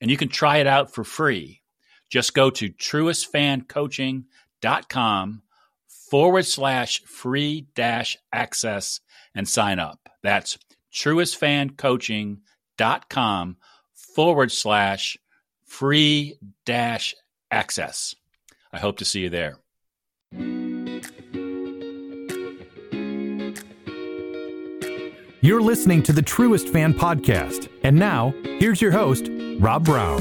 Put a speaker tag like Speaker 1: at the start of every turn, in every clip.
Speaker 1: and you can try it out for free. Just go to truestfancoaching.com forward slash free dash access and sign up. That's truestfancoaching.com forward slash free dash access. I hope to see you there.
Speaker 2: You're listening to the Truest Fan Podcast. And now, here's your host, Rob Brown.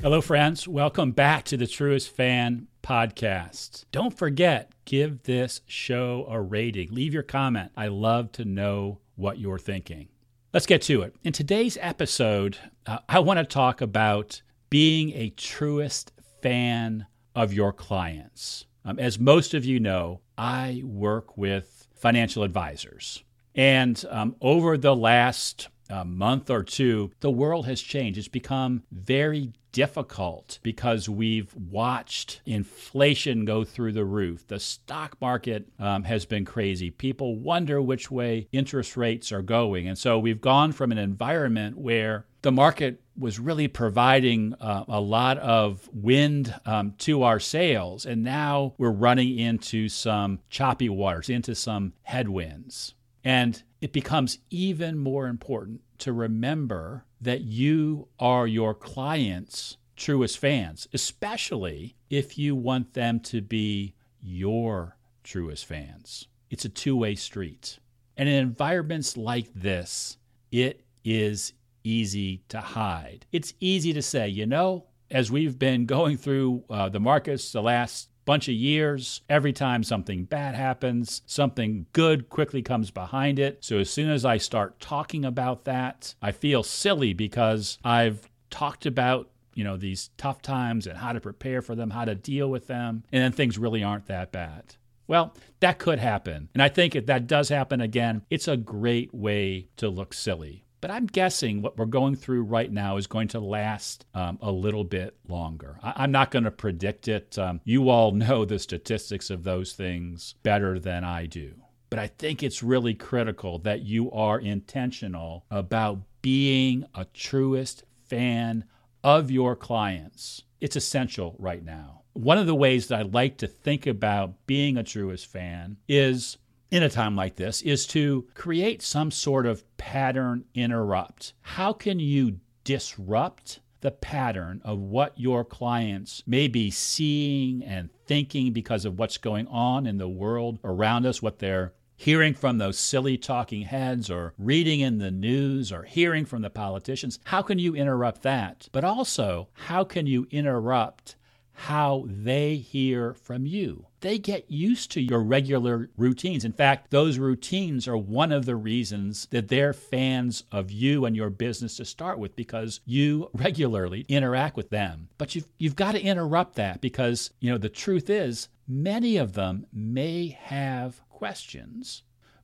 Speaker 1: Hello, friends. Welcome back to the Truest Fan Podcast. Don't forget, give this show a rating. Leave your comment. I love to know what you're thinking. Let's get to it. In today's episode, uh, I want to talk about being a truest fan of your clients. Um, as most of you know, I work with financial advisors. And um, over the last uh, month or two, the world has changed. It's become very difficult because we've watched inflation go through the roof. The stock market um, has been crazy. People wonder which way interest rates are going. And so we've gone from an environment where the market was really providing uh, a lot of wind um, to our sails. And now we're running into some choppy waters, into some headwinds. And it becomes even more important to remember that you are your clients' truest fans, especially if you want them to be your truest fans. It's a two way street. And in environments like this, it is easy to hide. It's easy to say, you know, as we've been going through uh, the markets the last bunch of years, every time something bad happens, something good quickly comes behind it. So as soon as I start talking about that, I feel silly because I've talked about you know these tough times and how to prepare for them, how to deal with them, and then things really aren't that bad. Well, that could happen. And I think if that does happen again, it's a great way to look silly. But I'm guessing what we're going through right now is going to last um, a little bit longer. I- am not going to predict it. Um, you all know the statistics of those things better than I do. But I think it's really critical that you are intentional about being a truest fan of your clients. It's essential right now. One of the ways that I like to think about being a truest fan is in a time like this is to create some sort of pattern interrupt. How can you disrupt the pattern of what your clients may be seeing and thinking because of what's going on in the world around us, what they're hearing from those silly talking heads or reading in the news or hearing from the politicians. How can you interrupt that? But also, how can you interrupt how they hear from you. They get used to your regular routines. In fact, those routines are one of the reasons that they're fans of you and your business to start with because you regularly interact with them. But you've, you've got to interrupt that because, you know, the truth is many of them may have questions,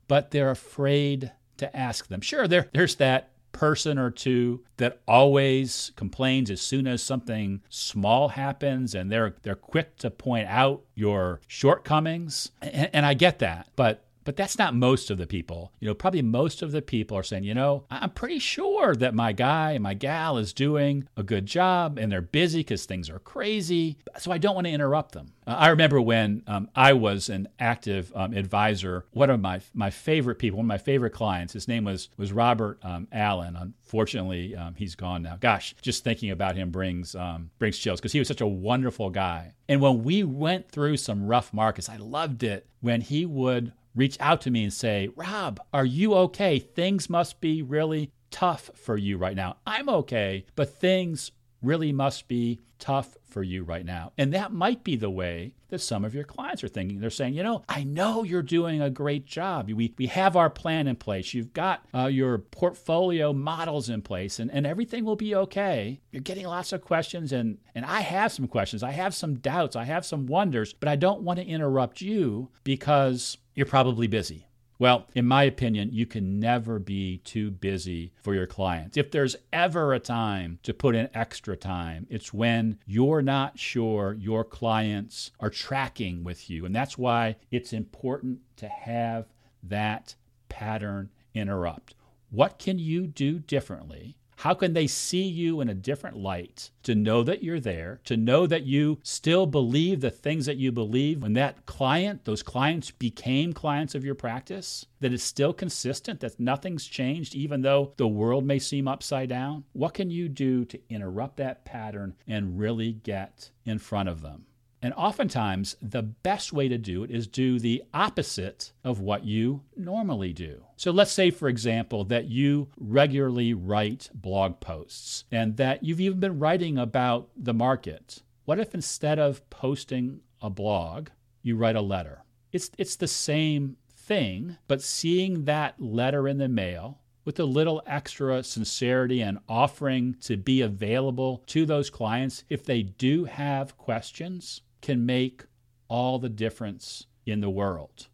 Speaker 1: but they're afraid to ask them. Sure, there, there's that person or two that always complains as soon as something small happens and they're they're quick to point out your shortcomings. And, and I get that but but that's not most of the people. You know, probably most of the people are saying, you know, I'm pretty sure that my guy, my gal is doing a good job and they're busy because things are crazy. So I don't want to interrupt them. Uh, I remember when um, I was an active um, advisor, one of my my favorite people, one of my favorite clients, his name was was Robert um, Allen. Unfortunately, um, he's gone now. Gosh, just thinking about him brings um, brings chills because he was such a wonderful guy. And when we went through some rough markets, I loved it when he would reach out to me and say, Rob, are you okay? Things must be really tough for you right now. I'm okay, but things really must be tough for you right now. And that might be the way that some of your clients are thinking. They're saying, you know, I know you're doing a great job. We, we have our plan in place. You've got uh, your portfolio models in place, and, and everything will be okay. You're getting lots of questions, and, and I have some questions. I have some doubts. I have some wonders, but I don't want to interrupt you because you're probably busy. Well, in my opinion, you can never be too busy for your clients. If there's ever a time to put in extra time, it's when you're not sure your clients are tracking with you. And that's why it's important to have that pattern interrupt. What can you do differently how can they see you in a different light to know that you're there, to know that you still believe the things that you believe when that client, those clients became clients of your practice? That it's still consistent, that nothing's changed, even though the world may seem upside down? What can you do to interrupt that pattern and really get in front of them? And oftentimes, the best way to do it is do the opposite of what you normally do. So let's say, for example, that you regularly write blog posts and that you've even been writing about the market. What if instead of posting a blog, you write a letter? It's, it's the same thing, but seeing that letter in the mail with a little extra sincerity and offering to be available to those clients if they do have questions can make all the difference in the world.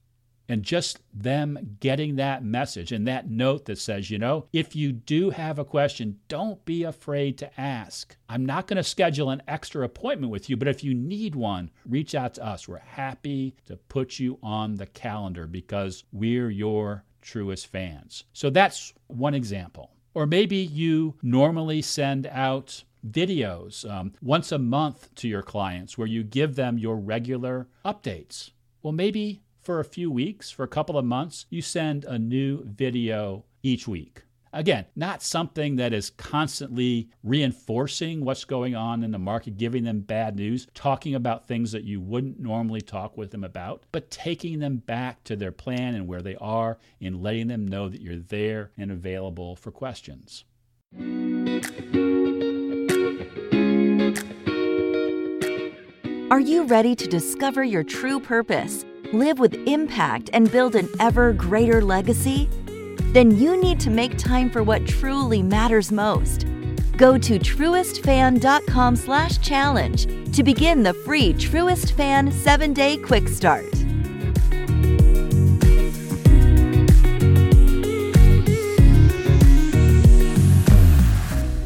Speaker 1: And just them getting that message and that note that says, you know, if you do have a question, don't be afraid to ask. I'm not going to schedule an extra appointment with you, but if you need one, reach out to us. We're happy to put you on the calendar because we're your truest fans. So that's one example. Or maybe you normally send out videos um, once a month to your clients where you give them your regular updates. Well, maybe for a few weeks, for a couple of months, you send a new video each week. Again, not something that is constantly reinforcing what's going on in the market, giving them bad news, talking about things that you wouldn't normally talk with them about, but taking them back to their plan and where they are and letting them know that you're there and available for questions.
Speaker 3: Are you ready to discover your true purpose, live with impact, and build an ever greater legacy? Then you need to make time for what truly matters most. Go to truestfan.com slash challenge to begin the free Truest Fan 7-Day Quick Start.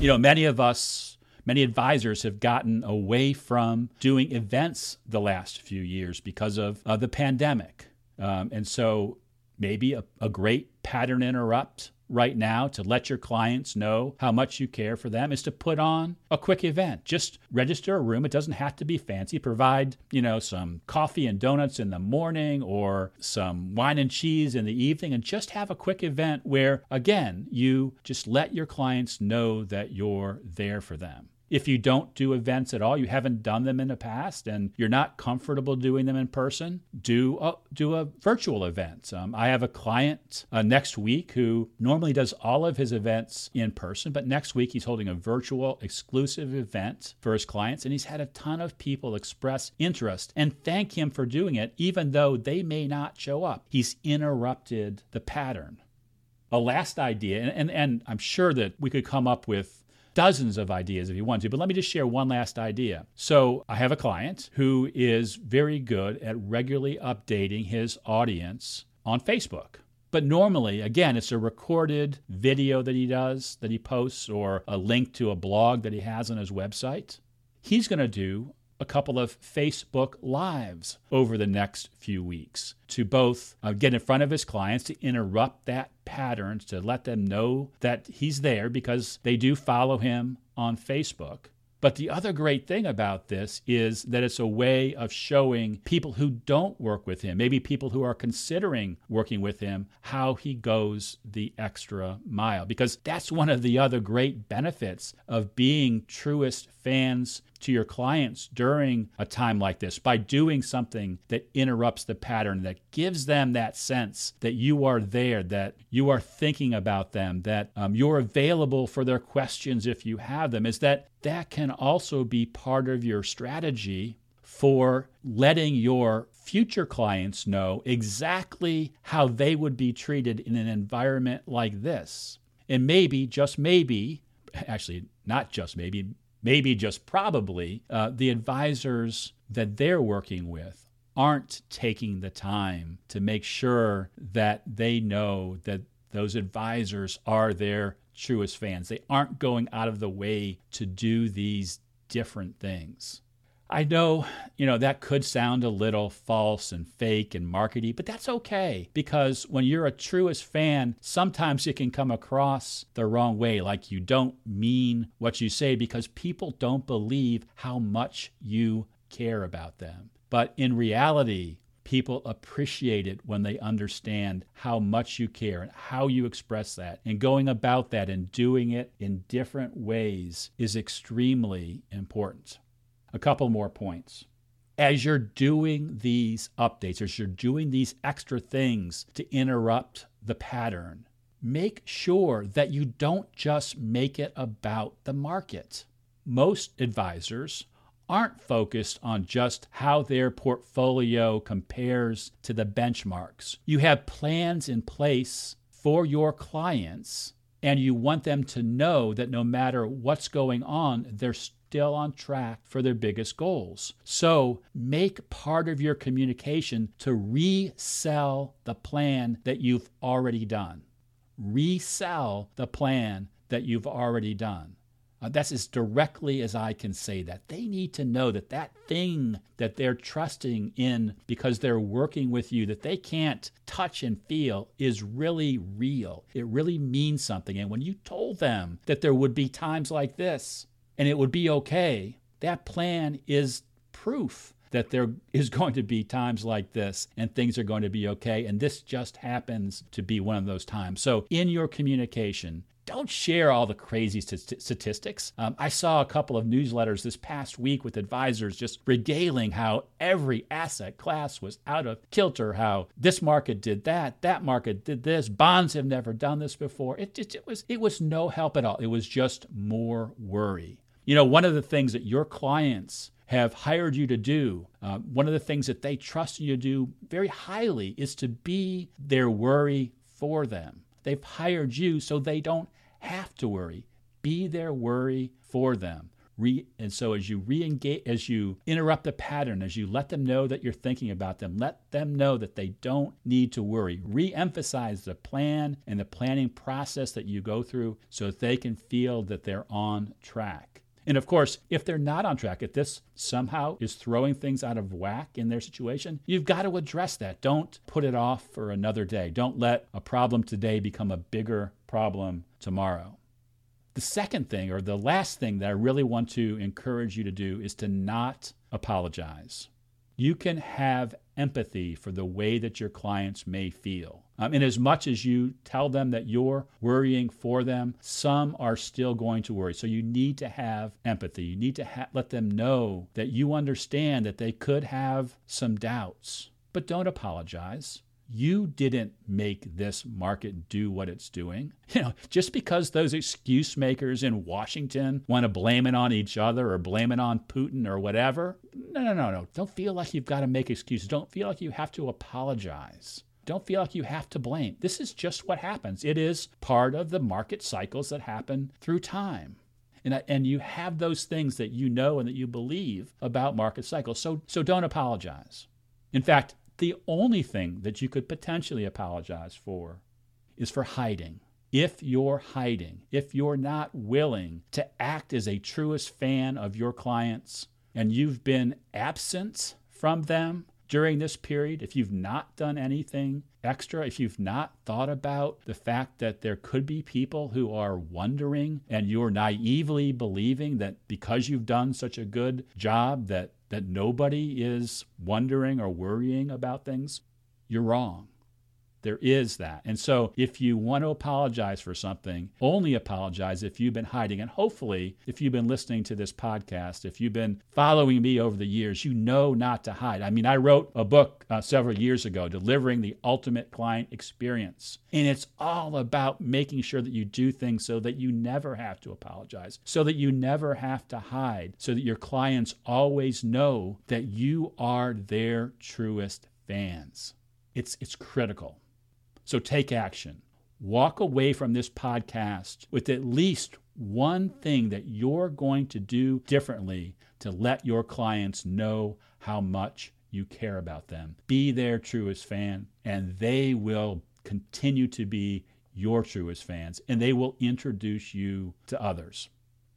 Speaker 1: You know, many of us Many advisors have gotten away from doing events the last few years because of uh, the pandemic. Um, and so maybe a, a great pattern interrupt right now to let your clients know how much you care for them is to put on a quick event. Just register a room. It doesn't have to be fancy. Provide, you know, some coffee and donuts in the morning or some wine and cheese in the evening and just have a quick event where again, you just let your clients know that you're there for them. If you don't do events at all, you haven't done them in the past, and you're not comfortable doing them in person, do a, do a virtual event. Um, I have a client uh, next week who normally does all of his events in person, but next week he's holding a virtual exclusive event for his clients, and he's had a ton of people express interest and thank him for doing it, even though they may not show up. He's interrupted the pattern a last idea, and, and, and, I'm sure that we could come up with dozens of ideas if you want to, but let me just share one last idea. So, I have a client who is very good at regularly updating his audience on Facebook. But normally, again, it's a recorded video that he does, that he posts, or a link to a blog that he has on his website. He's going to do a couple of Facebook Lives over the next few weeks to both uh, get in front of his clients, to interrupt that pattern, to let them know that he's there because they do follow him on Facebook. But the other great thing about this is that it's a way of showing people who don't work with him, maybe people who are considering working with him, how he goes the extra mile. Because that's one of the other great benefits of being truest fans to your clients during a time like this by doing something that interrupts the pattern, that gives them that sense that you are there, that you are thinking about them, that um, you're available for their questions if you have them, is that that can also be part of your strategy for letting your future clients know exactly how they would be treated in an environment like this. And maybe, just maybe, actually, not just maybe, maybe just probably, uh, the advisors that they're working with aren't taking the time to make sure that they know that those advisors are their truest fans. They aren't going out of the way to do these different things. I know, you know, that could sound a little false and fake and markety, but that's okay because when you're a truest fan, sometimes it can come across the wrong way, like you don't mean what you say because people don't believe how much you care about them. But in reality, people appreciate it when they understand how much you care and how you express that. And going about that and doing it in different ways is extremely important a couple more points. As you're doing these updates, as you're doing these extra things to interrupt the pattern, make sure that you don't just make it about the market. Most advisors aren't focused on just how their portfolio compares to the benchmarks. You have plans in place for your clients, and you want them to know that no matter what's going on, they're still on track for their biggest goals. So make part of your communication to resell the plan that you've already done. Resell the plan that you've already done. Uh, that's as directly as I can say that. They need to know that that thing that they're trusting in because they're working with you, that they can't touch and feel, is really real. It really means something. And when you told them that there would be times like this, and it would be okay, that plan is proof that there is going to be times like this and things are going to be okay. And this just happens to be one of those times. So, in your communication, don't share all the crazy st- statistics. Um, I saw a couple of newsletters this past week with advisors just regaling how every asset class was out of kilter, how this market did that, that market did this, bonds have never done this before. It just it was it was no help at all. It was just more worry. You know, one of the things that your clients have hired you to do, uh, one of the things that they trust you to do very highly is to be their worry for them. They've hired you so they don't have to worry. Be their worry for them. Re- and so as you re-engage as you interrupt the pattern as you let them know that you're thinking about them let them know that they don't need to worry re-emphasize the plan and the planning process that you go through so that they can feel that they're on track and of course, if they're not on track, if this somehow is throwing things out of whack in their situation, you've got to address that. Don't put it off for another day. Don't let a problem today become a bigger problem tomorrow. The second thing, or the last thing that I really want to encourage you to do, is to not apologize. You can have empathy for the way that your clients may feel. Um, and as much as you tell them that you're worrying for them, some are still going to worry. So you need to have empathy. You need to ha- let them know that you understand that they could have some doubts, but don't apologize you didn't make this market do what it's doing. You know, just because those excuse makers in Washington want to blame it on each other or blame it on Putin or whatever, no, no, no, no. Don't feel like you've got to make excuses. Don't feel like you have to apologize. Don't feel like you have to blame. This is just what happens. It is part of the market cycles that happen through time. And, and you have those things that you know and that you believe about market cycles. So, so don't apologize. In fact, the only thing that you could potentially apologize for is for hiding. If you're hiding, if you're not willing to act as a truest fan of your clients, and you've been absent from them during this period, if you've not done anything extra, if you've not thought about the fact that there could be people who are wondering and you're naively believing that because you've done such a good job that that nobody is wondering or worrying about things, you're wrong. There is that. And so if you want to apologize for something, only apologize if you've been hiding. And hopefully, if you've been listening to this podcast, if you've been following me over the years, you know not to hide. I mean, I wrote a book uh, several years ago, Delivering the Ultimate Client Experience. And it's all about making sure that you do things so that you never have to apologize, so that you never have to hide, so that your clients always know that you are their truest fans. It's, it's critical. So take action. Walk away from this podcast with at least one thing that you're going to do differently to let your clients know how much you care about them. Be their truest fan, and they will continue to be your truest fans, and they will introduce you to others.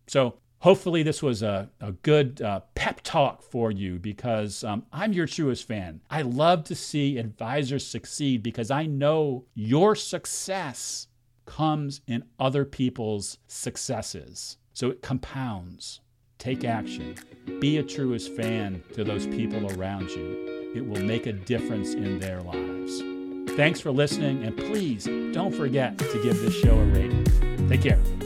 Speaker 1: So hopefully this was a, a good uh, pep talk for you because um, I'm your truest fan. I love to see advisors succeed because I know your success comes in other people's successes. So it compounds. Take action. Be a truest fan to those people around you. It will make a difference in their lives. Thanks for listening, and please don't forget to give this show a rating. Take care.